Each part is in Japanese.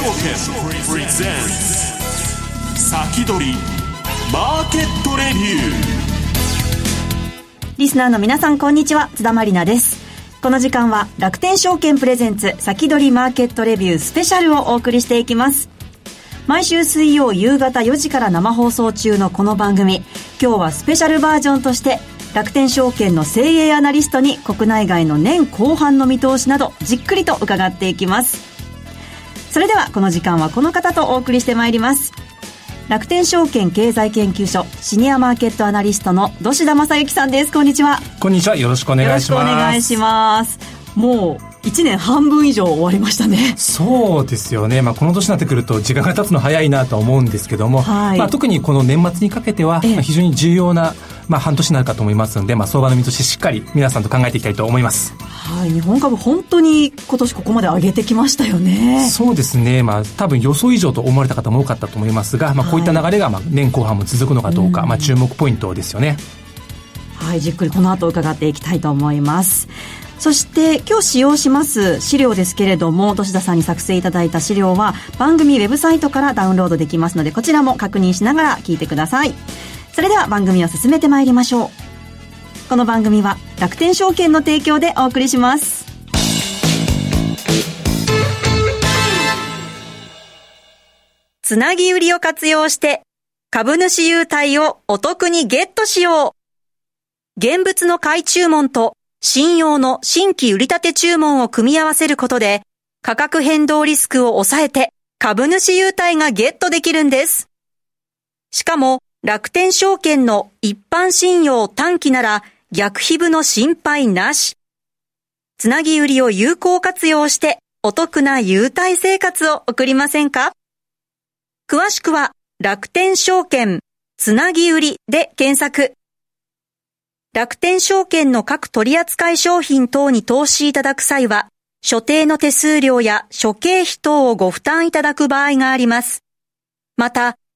証券プレゼンツ先取りマーケットレビューリスナーの皆さんこんにちは。津田まりなです。この時間は楽天証券プレゼンツ先取りマーケットレビュースペシャルをお送りしていきます。毎週水曜夕方4時から生放送中のこの番組。今日はスペシャルバージョンとして楽天証券の精鋭アナリストに国内外の年後半の見通しなどじっくりと伺っていきます。それではこの時間はこの方とお送りしてまいります。楽天証券経済研究所シニアマーケットアナリストの土田正幸さんです。こんにちは。こんにちは。よろしくお願いします。よろしくお願いします。もう1年半分以上終わりましたね。そうですよね、まあ、この年になってくると時間が経つの早いなと思うんですけども、はい、まあ、特にこの年末にかけては、非常に重要な、まあ、半年になるかと思いますので、まあ、相場の見通ししっかり皆さんと考えていきたいと思います。はい、日本株本当に今年ここまで上げてきましたよね。そうですね、まあ、多分予想以上と思われた方も多かったと思いますが、まあ、こういった流れがまあ年後半も続くのかどうか、はい、まあ、注目ポイントですよね。はいじっくりこの後伺っていきたいと思います。そして今日使用します資料ですけれども、土田さんに作成いただいた資料は番組ウェブサイトからダウンロードできますので、こちらも確認しながら聞いてください。それでは番組を進めてまいりましょう。この番組は楽天証券の提供でお送りします。つなぎ売りを活用して株主優待をお得にゲットしよう。現物の買い注文と信用の新規売り立て注文を組み合わせることで、価格変動リスクを抑えて株主優待がゲットできるんです。しかも、楽天証券の一般信用短期なら逆皮膚の心配なし。つなぎ売りを有効活用してお得な優待生活を送りませんか？詳しくは楽天証券つなぎ売りで検索。楽天証券の各取扱商品等に投資いただく際は、所定の手数料や諸経費等をご負担いただく場合があります。また、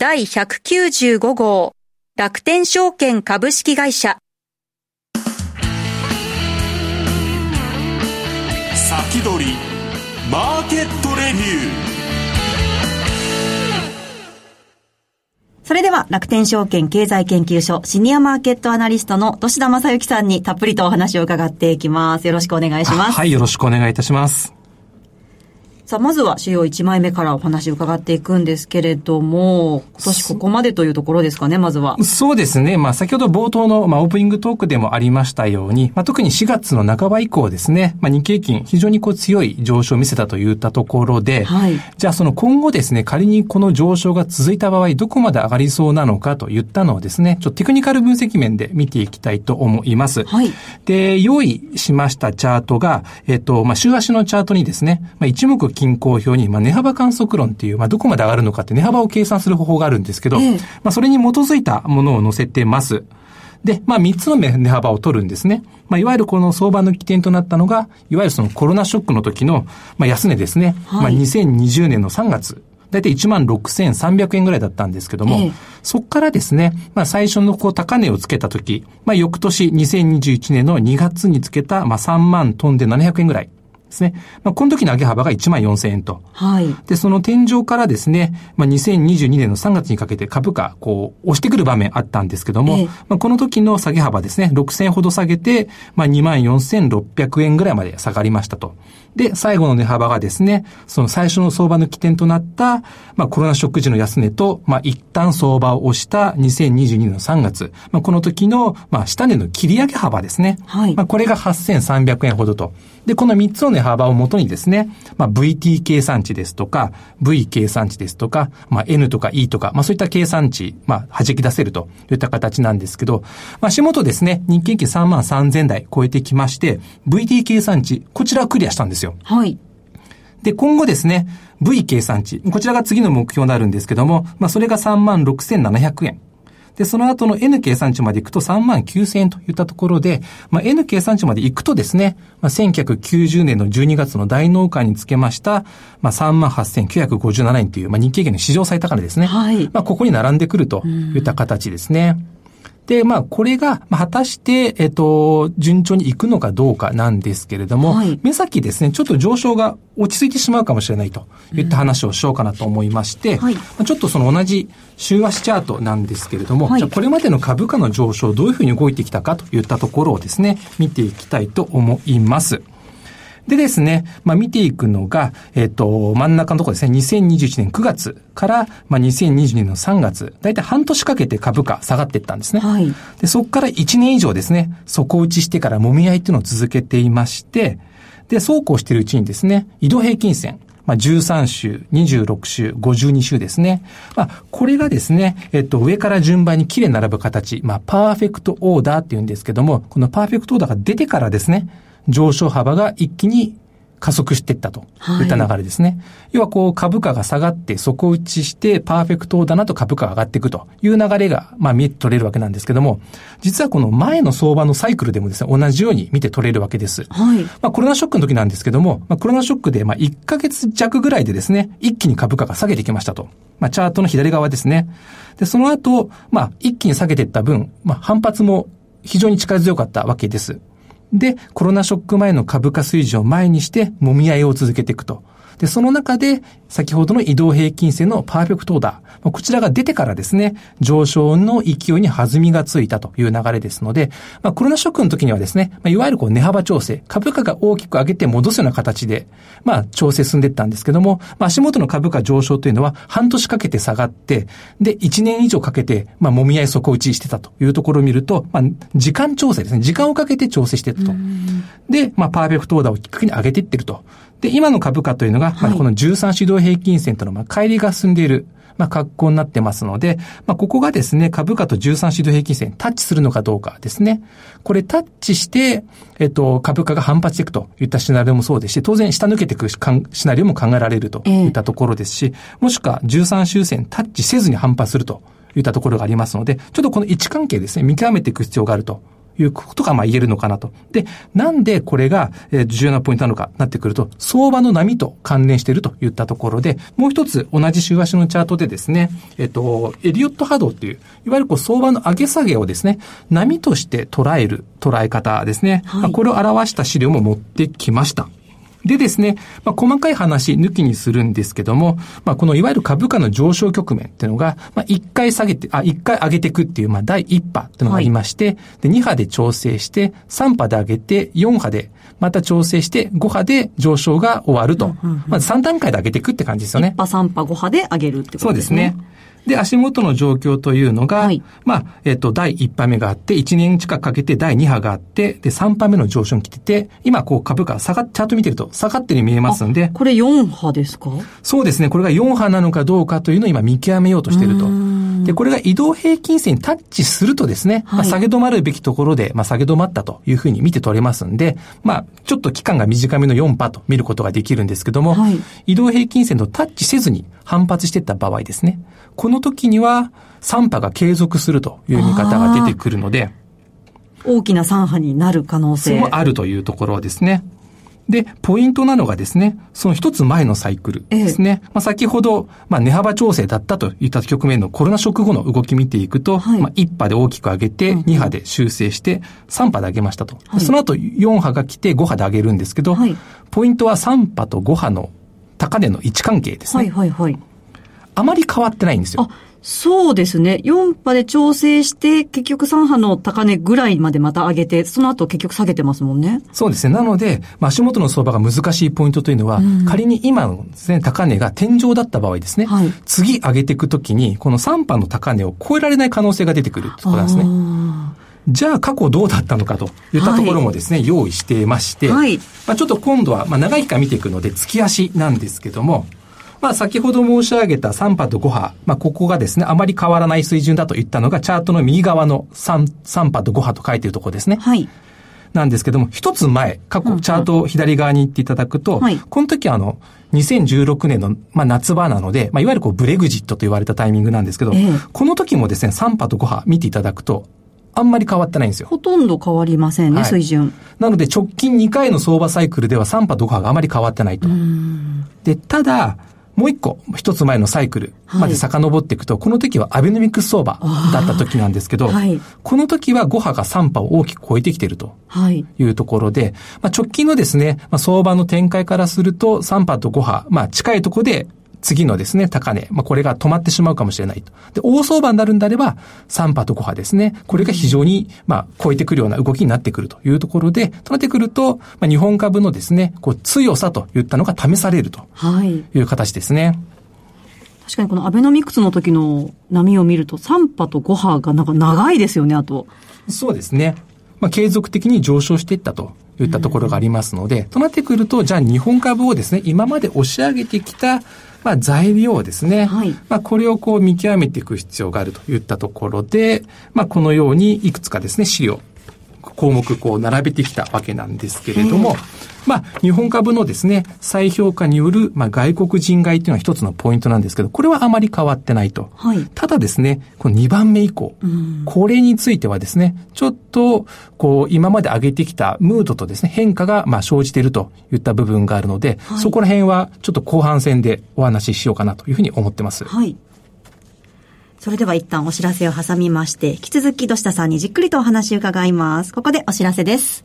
第195号、楽天証券株式会社。先取り、マーケットレビュー。それでは楽天証券経済研究所シニアマーケットアナリストの土田正幸さんにたっぷりとお話を伺っていきます。よろしくお願いします。はい、よろしくお願いいたします。さあ、まずは主要1枚目からお話を伺っていくんですけれども、今年ここまでというところですかね、まずは。そうですね。まあ、先ほど冒頭の、まあ、オープニングトークでもありましたように、まあ、特に4月の半ば以降ですね、まあ、日経金、非常にこう強い上昇を見せたといったところで、はい、じゃあその今後ですね、仮にこの上昇が続いた場合、どこまで上がりそうなのかといったのをですね、ちょっとテクニカル分析面で見ていきたいと思います。はい。で、用意しましたチャートが、えっと、まあ、週足のチャートにですね、まあ、一目均衡表に、まあ、値幅観測論っていう、まあ、どこまで上がるのかって値幅を計算する方法があるんですけど、ええ、まあ、それに基づいたものを載せてます。で、まあ、3つの値幅を取るんですね。まあ、いわゆるこの相場の起点となったのが、いわゆるそのコロナショックの時の、まあ、安値ですね。はい、まあ、2020年の3月。だいたい1万6300円ぐらいだったんですけども、ええ、そこからですね、まあ最初のこう高値をつけた時、まあ翌年2021年の2月につけた、まあ3万トンで700円ぐらい。ですね。まあ、この時の上げ幅が1万4000円と。はい。で、その天井からですね、まあ、2022年の3月にかけて株価、こう、押してくる場面あったんですけども、ええ、まあ、この時の下げ幅ですね、6000円ほど下げて、まあ、2万4600円ぐらいまで下がりましたと。で、最後の値幅がですね、その最初の相場の起点となった、まあコロナショック時の安値と、まあ一旦相場を押した2022年の3月、まあこの時の、まあ下値の切り上げ幅ですね。はい。まあこれが8300円ほどと。で、この3つの値幅をもとにですね、まあ VT 計算値ですとか、V 計算値ですとか、まあ N とか E とか、まあそういった計算値、まあ弾き出せるといった形なんですけど、まあ足元ですね、日経平均3万3000台超えてきまして、VT 計算値、こちらクリアしたんですよ。よ。はい。で、今後ですね、V 計算値、こちらが次の目標になるんですけども、まあ、それが36,700円。で、その後の N 計算値まで行くと3万9000円といったところで、まあ、N 計算値まで行くとですね、まあ、1990年の12月の大納会につけました、まあ、3万8957円という、まあ、日経平均の史上最高値ですね。はい。まあ、ここに並んでくるといった形ですね。で、まあ、これが、まあ、果たして、えっと、順調にいくのかどうかなんですけれども、はい、目先ですね、ちょっと上昇が落ち着いてしまうかもしれないといった話をしようかなと思いまして、うんはい、ちょっとその同じ週足チャートなんですけれども、はい、じゃこれまでの株価の上昇、どういうふうに動いてきたかといったところをですね、見ていきたいと思います。でですね、まあ見ていくのが、えっ、と、真ん中のところですね、2021年9月から、まあ2022年の3月、だいたい半年かけて株価下がっていったんですね。はい。で、そこから1年以上ですね、底打ちしてから揉み合いっていうのを続けていまして、で、そうこうしているうちにですね、移動平均線、まあ、13週、26週、52週ですね。まあ、これがですね、えっと、上から順番に綺麗に並ぶ形、まあ、パーフェクトオーダーって言うんですけども、このパーフェクトオーダーが出てからですね、上昇幅が一気に加速していったといった流れですね。はい、要はこう株価が下がって底打ちしてパーフェクトだなと株価が上がっていくという流れがまあ見えて取れるわけなんですけども、実はこの前の相場のサイクルでもですね、同じように見て取れるわけです。はい、まあコロナショックの時なんですけども、まあコロナショックでまあ1ヶ月弱ぐらいでですね、一気に株価が下げてきましたと。まあチャートの左側ですね。で、その後、まあ一気に下げていった分、まあ反発も非常に力強かったわけです。で、コロナショック前の株価水準を前にして、揉み合いを続けていくと。で、その中で、先ほどの移動平均線のパーフェクトオーダー、こちらが出てからですね、上昇の勢いに弾みがついたという流れですので、まあ、コロナショックの時にはですね、まあ、いわゆるこう値幅調整、株価が大きく上げて戻すような形で、まあ、調整進んでいったんですけども、まあ、足元の株価上昇というのは半年かけて下がって、で、1年以上かけて、まあ、揉み合い底打ちしてたというところを見ると、まあ、時間調整ですね、時間をかけて調整していったと。で、まあ、パーフェクトオーダーをきっかけに上げていってると。で、今の株価というのが、はい、まあ、この13指導平均線との、まあ、乖離が進んでいる、まあ、格好になってますので、まあ、ここがですね、株価と13指導平均線タッチするのかどうかですね。これタッチして、えっと、株価が反発していくといったシナリオもそうですし、当然下抜けていくシナリオも考えられるといったところですし、えー、もしくは13周線タッチせずに反発するといったところがありますので、ちょっとこの位置関係ですね、見極めていく必要があるということがまあ言えるのかなと。で、なんでこれが重要なポイントなのかなってくると、相場の波と関連しているといったところで、もう一つ同じ週足のチャートでですね、えっと、エリオット波動っていう、いわゆるこう相場の上げ下げをですね、波として捉える捉え方ですね。はい、これを表した資料も持ってきました。でですね、まあ、細かい話抜きにするんですけども、まあ、このいわゆる株価の上昇局面っていうのが、まあ、1回下げて、あ、1回上げていくっていう、まあ、第1波っていうのがありまして、はい、で、2波で調整して、3波で上げて、4波で、また調整して、5波で上昇が終わると。うんうんうん、まず3段階で上げていくって感じですよね。1波、3波、5波で上げるってことですね。そうですね。で、足元の状況というのが、はい、まあ、えっ、と、第1波目があって、1年近くかけて第2波があって、で、3波目の上昇に来てて、今、こう、株価下がっ、チャート見てると下がってるように見えますんで。これ4波ですか？そうですね。これが4波なのかどうかというのを今見極めようとしていると。で、これが移動平均線にタッチするとですね、はい、まあ、下げ止まるべきところで、まあ、下げ止まったというふうに見て取れますんで、まあ、ちょっと期間が短めの4波と見ることができるんですけども、はい、移動平均線とタッチせずに反発していった場合ですね。この時には3波が継続するという見方が出てくるので、大きな3波になる可能性もあるというところですね。で、ポイントなのがですね、その一つ前のサイクルですね。ええ、まあ、先ほど、まあ、値幅調整だったといった局面のコロナショック後の動き見ていくと、はい、まあ、1波で大きく上げて、2波で修正して、3波で上げましたと。はい、その後4波が来て5波で上げるんですけど、はい、ポイントは3波と5波の高値の位置関係ですね。はいはいはい。あまり変わってないんですよ。そうですね。4波で調整して、結局3波の高値ぐらいまでまた上げて、その後結局下げてますもんね。そうですね。なので、まあ、足元の相場が難しいポイントというのは、うん、仮に今のですね、高値が天井だった場合ですね、はい、次上げていくときに、この3波の高値を超えられない可能性が出てくるということなんですね。じゃあ過去どうだったのかといったところもですね、はい、用意していまして、はい、まあ、ちょっと今度は、まあ、長い期間見ていくので、月足なんですけども、まあ、先ほど申し上げた3波と5波、まあ、ここがですね、あまり変わらない水準だと言ったのが、チャートの右側の 3, 3波と5波と書いているところですね。はい。なんですけども、一つ前、過去、チャートを左側に行っていただくと、はい、この時はあの、2016年の、まあ、夏場なので、まあ、いわゆるこう、ブレグジットと言われたタイミングなんですけど、えー、この時もですね、3波と5波見ていただくと、あんまり変わってないんですよ。ほとんど変わりませんね、はい、水準。なので直近2回の相場サイクルでは3波と5波があまり変わってないと。で、ただ、もう一個、一つ前のサイクルまで遡っていくと、はい、この時はアベノミクス相場だった時なんですけど、はい、この時は5波が3波を大きく超えてきているというところで、まあ、直近のですね、まあ、相場の展開からすると3波と5波、まあ近いところで次のですね、高値、まあ、これが止まってしまうかもしれないと。で、大相場になるんであれば、3波と5波ですね。これが非常に、まあ、超えてくるような動きになってくるというところで、となってくると、まあ、日本株のですね、こう、強さといったのが試されるという形ですね。はい確かにこのアベノミクスの時の波を見ると3波と5波がなんか長いですよね、あと。そうですね。まあ、継続的に上昇していったといったところがありますので、となってくると、じゃあ日本株をですね、今まで押し上げてきたまあ、材料ですね。はい。まあ、これをこう見極めていく必要があるといったところで、まあ、このようにいくつかですね、資料、項目こう並べてきたわけなんですけれども、まあ、日本株のですね、再評価による、まあ、外国人買いというのは一つのポイントなんですけど、これはあまり変わってないと。はい、ただですね、この2番目以降、これについてはですね、ちょっと、こう、今まで上げてきたムードとですね、変化が、まあ、生じているといった部分があるので、はい、そこら辺は、ちょっと後半戦でお話ししようかなというふうに思ってます。はい。それでは一旦お知らせを挟みまして、引き続き土下さんにじっくりとお話を伺います。ここでお知らせです。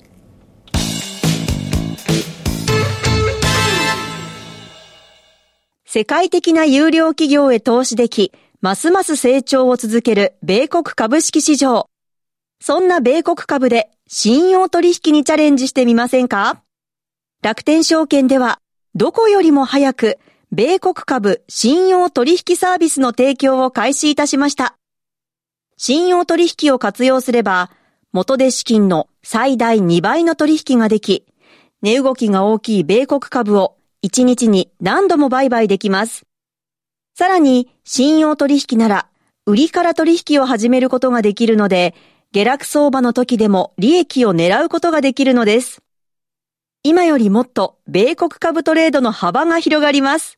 世界的な有料企業へ投資でき、ますます成長を続ける米国株式市場。そんな米国株で信用取引にチャレンジしてみませんか？楽天証券では、どこよりも早く、米国株信用取引サービスの提供を開始いたしました。信用取引を活用すれば、元で資金の最大2倍の取引ができ、値動きが大きい米国株を1日に何度も売買できます。さらに、信用取引なら、売りから取引を始めることができるので、下落相場の時でも利益を狙うことができるのです。今よりもっと米国株トレードの幅が広がります。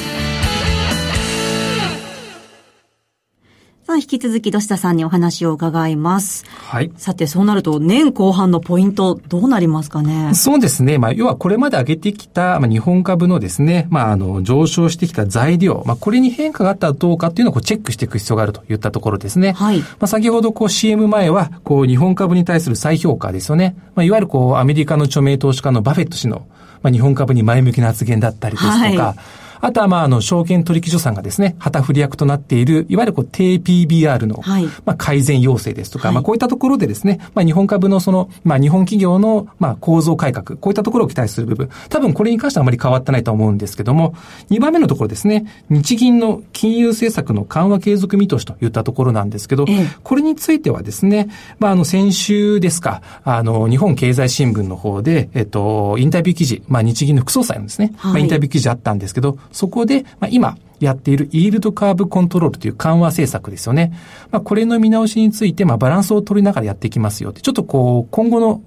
さあ、引き続き、土下さんにお話を伺います。はい。さて、そうなると、年後半のポイント、どうなりますかね？そうですね。まあ、要はこれまで上げてきた、まあ、日本株のですね、まあ、あの、上昇してきた材料、まあ、これに変化があったらどうかっていうのをこうチェックしていく必要があるといったところですね。はい。まあ、先ほど、こう、CM 前は、こう、日本株に対する再評価ですよね。まあ、いわゆるこう、アメリカの著名投資家のバフェット氏の、まあ、日本株に前向きな発言だったりですとか、はいあとは、まあ、あの、証券取引所さんがですね、旗振り役となっている、いわゆるこう、低 PBR の、はい、まあ、改善要請ですとか、はい、まあ、こういったところでですね、まあ、日本株のその、まあ、日本企業の、まあ、構造改革、こういったところを期待する部分、多分これに関してはあまり変わってないと思うんですけども、2番目のところですね、日銀の金融政策の緩和継続見通しといったところなんですけど、ええ、これについてはですね、まあ、あの、先週ですか、あの、日本経済新聞の方で、えっと、インタビュー記事、まあ、日銀の副総裁のですね、はい、まあ、インタビュー記事あったんですけど、そこで、まあ、今やっているイールドカーブコントロールという緩和政策ですよね。まあ、これの見直しについて、まあ、バランスを取りながらやっていきますよって、ちょっとこう、今後の、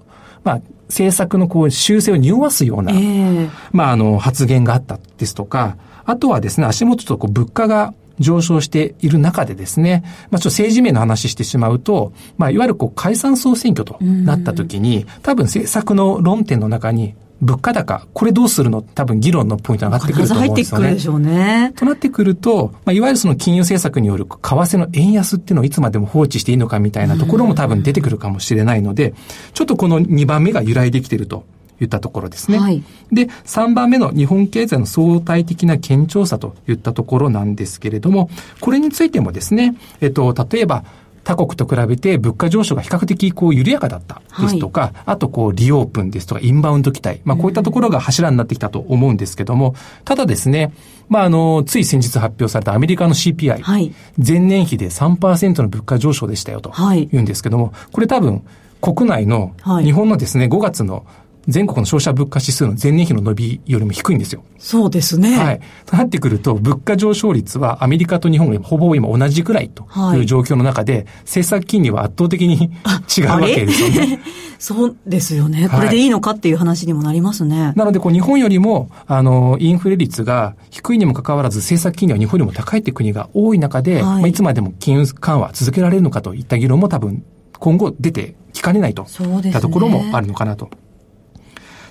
まあ、政策のこう、修正を匂わすような、えー、まあ、あの、発言があったですとか、あとはですね、足元とこう、物価が上昇している中でですね、まあ、ちょっと政治面の話してしまうと、まあ、いわゆるこう解散総選挙となったときに、多分政策の論点の中に、物価高、これどうするの？多分議論のポイントが上がってくると思うんですよね。入ってくるでしょうね。となってくると、まあ、いわゆるその金融政策による為替の円安っていうのをいつまでも放置していいのかみたいなところも多分出てくるかもしれないので、ちょっとこの2番目が由来できているといったところですね。はい、で、3番目の日本経済の相対的な堅調さといったところなんですけれども、これについてもですね、えっと、例えば、他国と比べて物価上昇が比較的こう緩やかだったですとか、はい、あとこうリオープンですとかインバウンド期待、まあこういったところが柱になってきたと思うんですけども、ただですね、まああの、つい先日発表されたアメリカの CPI、はい、前年比で3%の物価上昇でしたよと言うんですけども、これ多分国内の日本のですね、5月の全国の消費者物価指数の前年比の伸びよりも低いんですよ。そうですね。はい。となってくると、物価上昇率はアメリカと日本がほぼ今同じくらいという状況の中で、はい、政策金利は圧倒的に違うわけですよね。そうですよね。これでいいのかっていう話にもなりますね。はい、なので、こう日本よりも、あの、インフレ率が低いにもかかわらず、政策金利は日本よりも高いって国が多い中で、はいまあ、いつまでも金融緩和続けられるのかといった議論も多分、今後出てきかねないといったところもあるのかなと。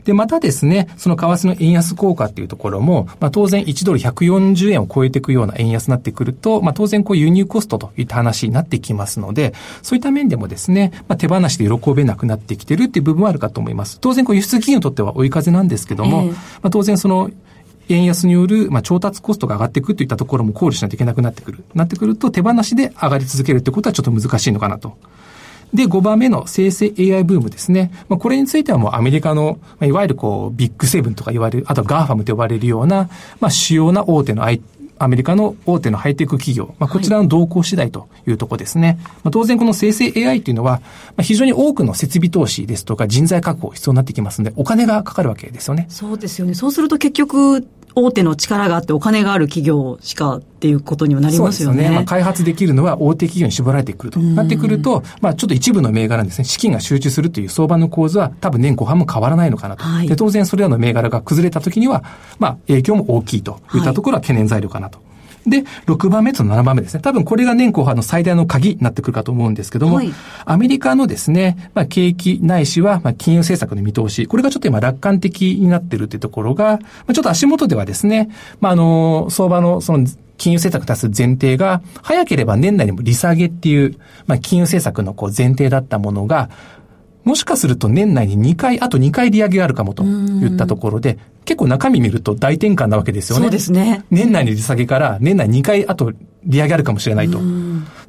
で、またですね、その為替の円安効果っていうところも、まあ当然1ドル140円を超えていくような円安になってくると、まあ当然こう輸入コストといった話になってきますので、そういった面でもですね、まあ手放しで喜べなくなってきてるっていう部分はあるかと思います。当然こう輸出企業にとっては追い風なんですけども、えー、まあ当然その円安による、まあ、調達コストが上がっていくといったところも考慮しないといけなくなってくる。なってくると手放しで上がり続けるってことはちょっと難しいのかなと。で、5番目の生成 AI ブームですね。まあ、これについてはもうアメリカの、まあ、いわゆるこう、ビッグセブンとか言われる、あと GAFAM と呼ばれるような、まあ、主要な大手の IT アメリカの大手のハイテク企業、まあ、こちらの動向次第というとこですね。はい、まあ、当然この生成 AI というのは、まあ、非常に多くの設備投資ですとか人材確保必要になってきますので、お金がかかるわけですよね。そうですよね。そうすると結局、大手の力があってお金がある企業しかっていうことにはなりますよね。そうですね。まあ、開発できるのは大手企業に絞られてくると。なってくると、まあちょっと一部の銘柄ですね、資金が集中するという相場の構図は多分年後半も変わらないのかなと。はい、で当然それらの銘柄が崩れた時には、まあ影響も大きいといったところは懸念材料かなと。はいで、6番目と7番目ですね。多分これが年後半の最大の鍵になってくるかと思うんですけども、はい、アメリカのですね、まあ、景気ないしは、まあ、金融政策の見通し、これがちょっと今楽観的になってるっていうところが、まあ、ちょっと足元ではですね、まあ、あの、相場のその、金融政策足す前提が、早ければ年内にも利下げっていう、まあ、金融政策のこう前提だったものが、もしかすると年内に2回、あと2回利上げがあるかもといったところで、結構中身見ると大転換なわけですよね。そうですね。年内に利下げから年内2回、あと利上げあるかもしれないと。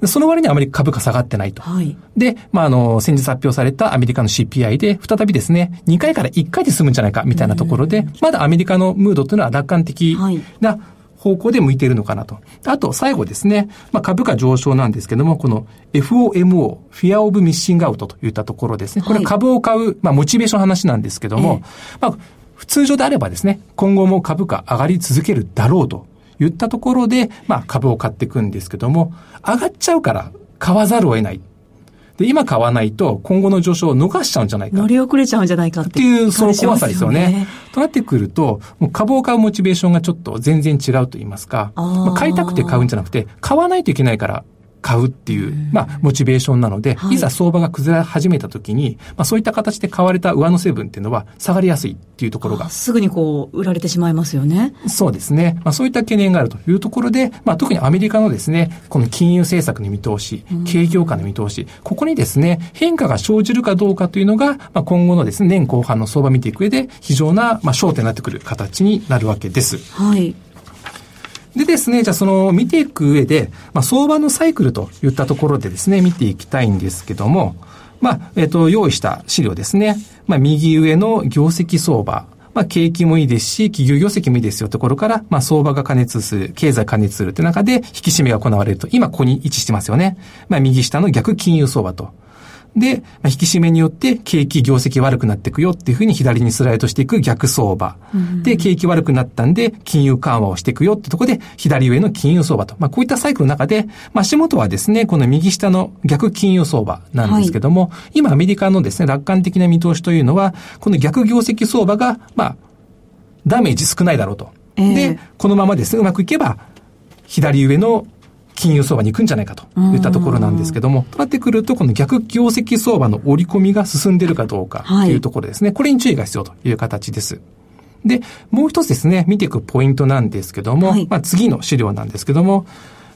その割にあまり株価下がってないと。はい、で、まあ、あの、先日発表されたアメリカの CPI で、再びですね、2回から1回で済むんじゃないか、みたいなところで、まだアメリカのムードというのは楽観的な、方向で向いているのかなと。あと、最後ですね。まあ、株価上昇なんですけども、この FOMO、Fear of Missing Out といったところですね。これ株を買う、まあ、モチベーションの話なんですけども、まあ、普通上であればですね、今後も株価上がり続けるだろうと言ったところで、まあ、株を買っていくんですけども、上がっちゃうから買わざるを得ない。で、今買わないと今後の上昇を逃しちゃうんじゃないか。乗り遅れちゃうんじゃないかっていう、その怖さですよね。となってくると、もう株を買うモチベーションがちょっと全然違うと言いますか、まあ、買いたくて買うんじゃなくて、買わないといけないから買うっていう、まあ、モチベーションなので、い、ざ相場が崩れ始めた時に、まあ、そういった形で買われた上乗せ分っていうのは下がりやすいっていうところが。すぐにこう、売られてしまいますよね。そうですね。まあ、そういった懸念があるというところで、まあ、特にアメリカのですね、この金融政策の見通し、景況感の見通し、ここにですね、変化が生じるかどうかというのが、まあ、今後のですね、年後半の相場を見ていく上で、非常な、まあ、焦点になってくる形になるわけです。はい。でですね、じゃあその見ていく上で、まあ、相場のサイクルといったところでですね、見ていきたいんですけども、まあ、えっ、と、用意した資料ですね。まあ、右上の業績相場。まあ、景気もいいですし、企業業績もいいですよところから、まあ、相場が加熱する、経済加熱するって中で、引き締めが行われると。今、ここに位置してますよね。まあ、右下の逆金融相場と。で、まあ、引き締めによって景気業績悪くなっていくよっていうふうに左にスライドしていく逆相場。うん、で、景気悪くなったんで金融緩和をしていくよってところで左上の金融相場と。まあこういったサイクルの中で、まあ足元はですね、この右下の逆金融相場なんですけども、はい、今アメリカのですね、楽観的な見通しというのは、この逆業績相場が、まあ、ダメージ少ないだろうと。えー、で、このままですね、うまくいけば、左上の金融相場に行くんじゃないかといったところなんですけども、となってくると、この逆業績相場の織り込みが進んでいるかどうかというところですね。はい、これに注意が必要という形です。で、もう一つですね、見ていくポイントなんですけども、はい、まあ次の資料なんですけども、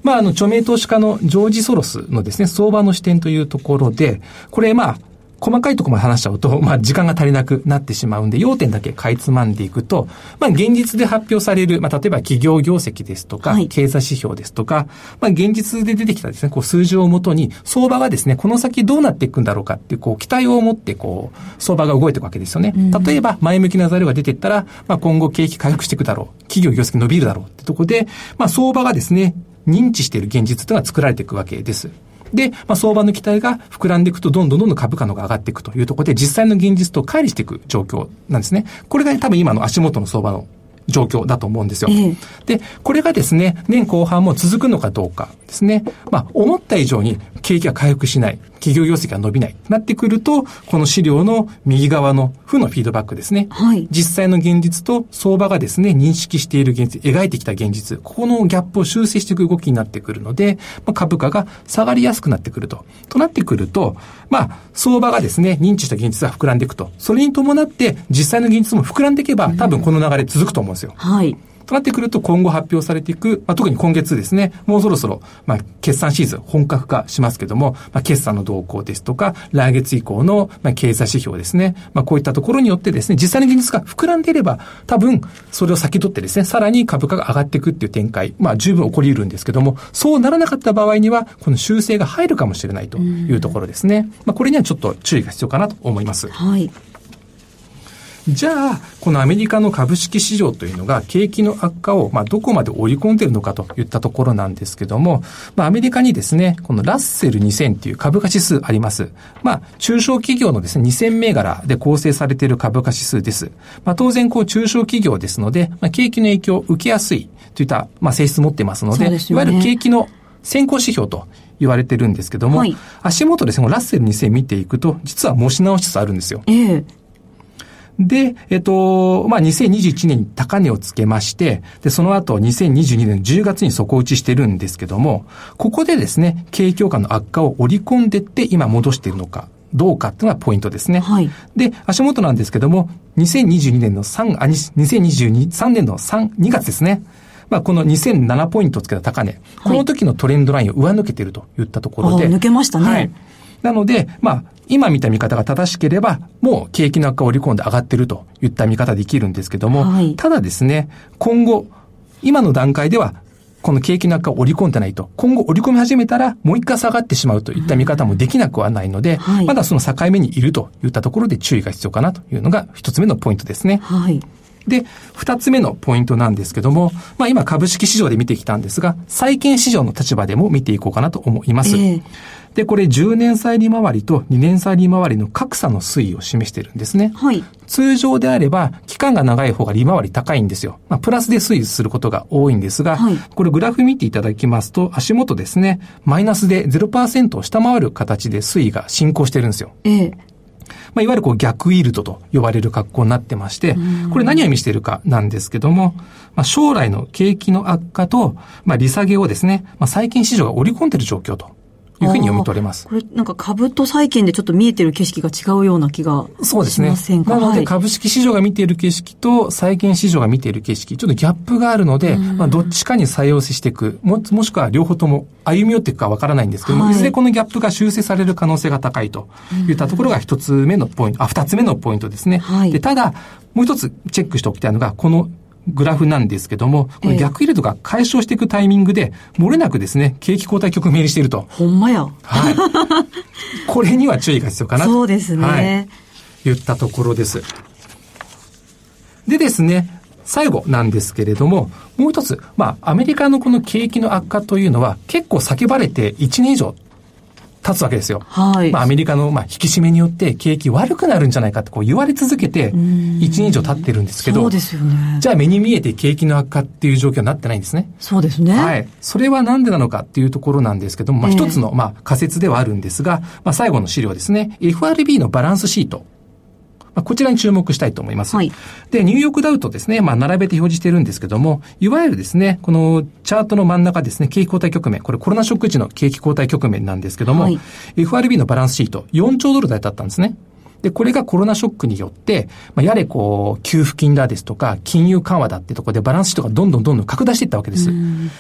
まあ、あの、著名投資家のジョージ・ソロスのですね、相場の視点というところで、これ、まあ、細かいところまで話しちゃうと、まあ、時間が足りなくなってしまうんで、要点だけかいつまんでいくと、まあ、現実で発表される、まあ、例えば企業業績ですとか、はい、経済指標ですとか、まあ、現実で出てきたですね、こう、数字をもとに、相場がですね、この先どうなっていくんだろうかっていう、こう、期待を持って、こう、相場が動いていくわけですよね。例えば、前向きな材料が出ていったら、まあ、今後景気回復していくだろう。企業業績伸びるだろうってとこで、まあ、相場がですね、認知している現実というのが作られていくわけです。で、まあ、相場の期待が膨らんでいくと、どんどんどんどん株価のが上がっていくというところで、実際の現実と乖離していく状況なんですね。これが、ね、多分今の足元の相場の状況だと思うんですよ。えで、これがですね、年後半も続くのかどうかですね。まあ、思った以上に景気が回復しない、企業業績が伸びない、なってくると、この資料の右側の負のフィードバックですね。はい。実際の現実と相場がですね、認識している現実、描いてきた現実、ここのギャップを修正していく動きになってくるので、まあ、株価が下がりやすくなってくると。となってくると、まあ、相場がですね、認知した現実が膨らんでいくと。それに伴って、実際の現実も膨らんでいけば、多分この流れ続くと思うんですよ。はい。となってくると今後発表されていく、まあ、特に今月ですね、もうそろそろ、まあ、決算シーズン本格化しますけども、まあ、決算の動向ですとか、来月以降の、まあ、経済指標ですね、まあ、こういったところによってですね、実際の現実が膨らんでいれば、多分、それを先取ってですね、さらに株価が上がっていくっていう展開、まあ、十分起こり得るんですけども、そうならなかった場合には、この修正が入るかもしれないというところですね。まあ、これにはちょっと注意が必要かなと思います。はい。じゃあ、このアメリカの株式市場というのが景気の悪化を、まあ、どこまで織り込んでいるのかといったところなんですけども、まあ、アメリカにですね、このラッセル2000という株価指数あります。まあ、中小企業のですね、2000銘柄で構成されている株価指数です。まあ、当然、こう、中小企業ですので、まあ、景気の影響を受けやすいといった、まあ、性質を持っていますので、でね、いわゆる景気の先行指標と言われてるんですけども、はい、足元ですね、ラッセル2000見ていくと、実は持し直しつつあるんですよ。ええで、えっと、まあ、2021年に高値をつけまして、で、その後2022年10月に底打ちしてるんですけども、ここでですね、経営況下の悪化を織り込んでって今戻しているのか。どうかっていうのがポイントですね。はい。で、足元なんですけども、2022年の3、あ、2022、3年の3、2月ですね。まあ、この2007ポイントをつけた高値、はい、この時のトレンドラインを上抜けているといったところで。抜けましたね。はい。なので、まあ、今見た見方が正しければ、もう景気の悪化を織り込んで上がってるといった見方できるんですけども、はい、ただですね、今後、今の段階では、この景気の悪化を織り込んでないと、今後織り込み始めたら、もう一回下がってしまうといった見方もできなくはないので、はい、まだその境目にいるといったところで注意が必要かなというのが一つ目のポイントですね。はい。で、二つ目のポイントなんですけども、まあ今株式市場で見てきたんですが、債券市場の立場でも見ていこうかなと思います。えーで、これ10年債利回りと2年債利回りの格差の推移を示しているんですね。はい。通常であれば、期間が長い方が利回り高いんですよ。まあ、プラスで推移することが多いんですが、はい、これグラフ見ていただきますと、足元ですね、マイナスで0%を下回る形で推移が進行してるんですよ。ええ。まあ、いわゆるこう逆イールドと呼ばれる格好になってまして、これ何を意味しているかなんですけども、まあ、将来の景気の悪化と、まあ、利下げをですね、まあ、債券市場が織り込んでいる状況というふうに読み取れます。これなんか株と債券でちょっと見えてる景色が違うような気がそうですね。なので株式市場が見ている景色と債券市場が見ている景色、ちょっとギャップがあるので、まあどっちかに再用していく、ももしくは両方とも歩み寄っていくかわからないんですけども、はい、いずれこのギャップが修正される可能性が高いといったところが一つ目のポイント、あ、二つ目のポイントですね。はい、でただ、もう一つチェックしておきたいのが、このグラフなんですけども、これ逆入れとか解消していくタイミングで、漏れなくですね、景気後退局面にしていると。ほんまや。はい。これには注意が必要かなと。そうですね。はい。言ったところです。でですね、最後なんですけれども、もう一つ、まあ、アメリカのこの景気の悪化というのは結構叫ばれて1年以上立つわけですよ。はい。まあ、アメリカの、まあ、引き締めによって景気悪くなるんじゃないかってこう言われ続けて、1年以上経ってるんですけど、そうですよね。じゃあ目に見えて景気の悪化っていう状況になってないんですね。そうですね。はい。それはなんでなのかっていうところなんですけども、まあ、一つの、まあ、仮説ではあるんですが、まあ、最後の資料ですね、FRB のバランスシート。まあ、こちらに注目したいと思います。はい、で、ニューヨークダウとですね、まあ、並べて表示しているんですけども、いわゆるですね、このチャートの真ん中ですね、景気後退局面、これコロナショック時の景気後退局面なんですけども、はい、FRB のバランスシート、4兆ドル台だったんですね。で、これがコロナショックによって、まあ、やれこう、給付金だですとか、金融緩和だってところでバランスシートがどんどんどんどん拡大していったわけです。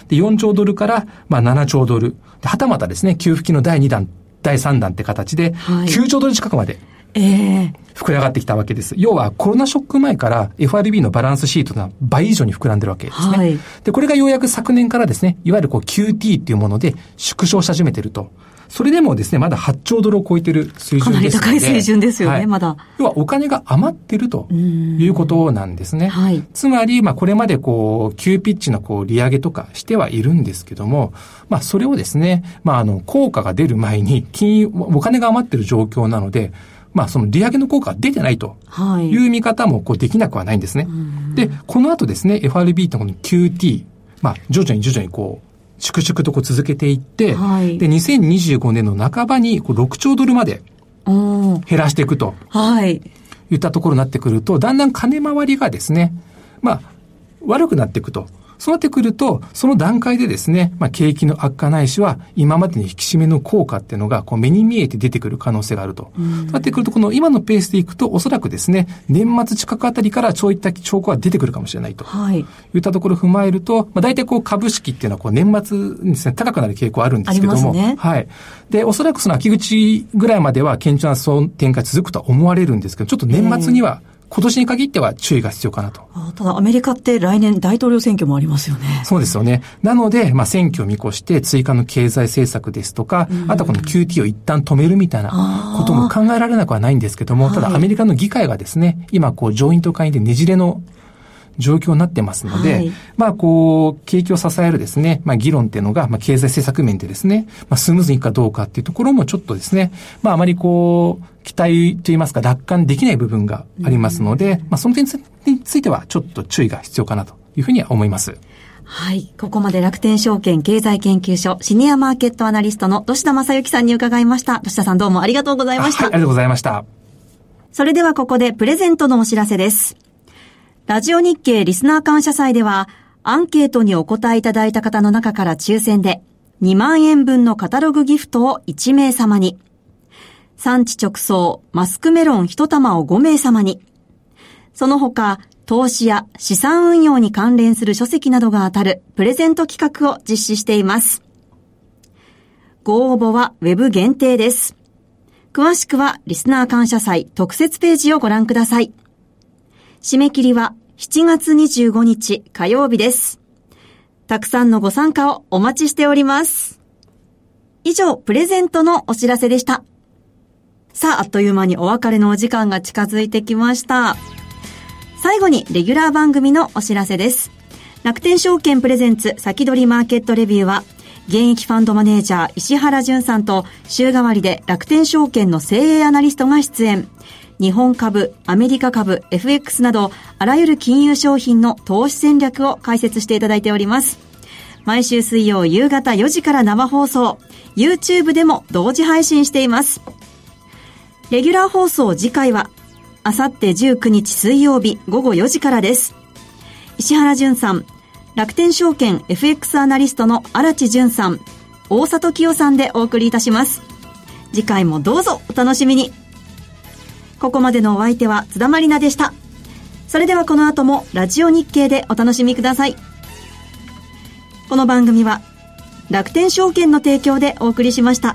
で、4兆ドルから、まあ、7兆ドル。で、はたまたですね、給付金の第2弾、第3弾って形で、9兆ドル近くまで、ええ膨れ上がってきたわけです。要はコロナショック前から FRB のバランスシートが倍以上に膨らんでるわけですね。はい、で、これがようやく昨年からですね、いわゆるこう QT っていうもので縮小し始めてると。それでもですね、まだ8兆ドルを超えてる水準ですかなり高い水準ですよね、はい、まだ。要はお金が余ってるということなんですね。はい、つまり、まあこれまでこう、急ピッチのこう、利上げとかしてはいるんですけども、まあそれをですね、まああの、効果が出る前に、金融、お金が余ってる状況なので、まあその利上げの効果が出てないという見方もこうできなくはないんですね。はい、で、この後ですね、FRB ってこの QT、まあ徐々に徐々にこう、粛々とこう続けていって、はい、で、2025年の半ばにこう6兆ドルまで減らしていくと。はい。いったところになってくると、だんだん金回りがですね、まあ、悪くなっていくと。そうなってくると、その段階でですね、まあ、景気の悪化ないしは、今までに引き締めの効果っていうのが、こう、目に見えて出てくる可能性があると。そうなってくると、この今のペースでいくと、おそらくですね、年末近くあたりからそういった兆候が出てくるかもしれないと。はい。いったところを踏まえると、まあ、大体こう、株式っていうのは、こう、年末にですね、高くなる傾向あるんですけども。ね、はい。で、おそらくその秋口ぐらいまでは、顕著な損展開続くとは思われるんですけど、ちょっと年末には、今年に限っては注意が必要かなと。ただアメリカって来年大統領選挙もありますよね。そうですよね。なので、まあ選挙を見越して追加の経済政策ですとか、うん、あとこの QT を一旦止めるみたいなことも考えられなくはないんですけども、ただアメリカの議会がですね、今こう上院と下院でねじれの状況になってますので、はい、まあ、こう、景気を支えるですね、まあ、議論っていうのが、まあ、経済政策面でですね、まあ、スムーズにいくかどうかっていうところもちょっとですね、まあ、あまりこう、期待といいますか、楽観できない部分がありますので、まあ、その点についてはちょっと注意が必要かなというふうには思います。はい。ここまで楽天証券経済研究所シニアマーケットアナリストの土田正幸さんに伺いました。土田さんどうもありがとうございました。はい、ありがとうございました。それではここでプレゼントのお知らせです。ラジオ日経リスナー感謝祭では、アンケートにお答えいただいた方の中から抽選で、2万円分のカタログギフトを1名様に、産地直送マスクメロン1玉を5名様に、その他、投資や資産運用に関連する書籍などが当たるプレゼント企画を実施しています。ご応募は Web 限定です。詳しくはリスナー感謝祭特設ページをご覧ください。締め切りは7月25日火曜日です。たくさんのご参加をお待ちしております。以上、プレゼントのお知らせでした。さあ、あっという間にお別れのお時間が近づいてきました。最後に、レギュラー番組のお知らせです。楽天証券プレゼンツ先取りマーケットレビューは、現役ファンドマネージャー石原淳さんと週替わりで楽天証券の精鋭アナリストが出演。日本株、アメリカ株、FX など、あらゆる金融商品の投資戦略を解説していただいております。毎週水曜夕方4時から生放送、YouTube でも同時配信しています。レギュラー放送次回は、あさって19日水曜日午後4時からです。石原淳さん、楽天証券 FX アナリストの荒地淳さん、大里清さんでお送りいたします。次回もどうぞお楽しみに。ここまでのお相手は津田まりなでした。それではこの後もラジオ日経でお楽しみください。この番組は楽天証券の提供でお送りしました。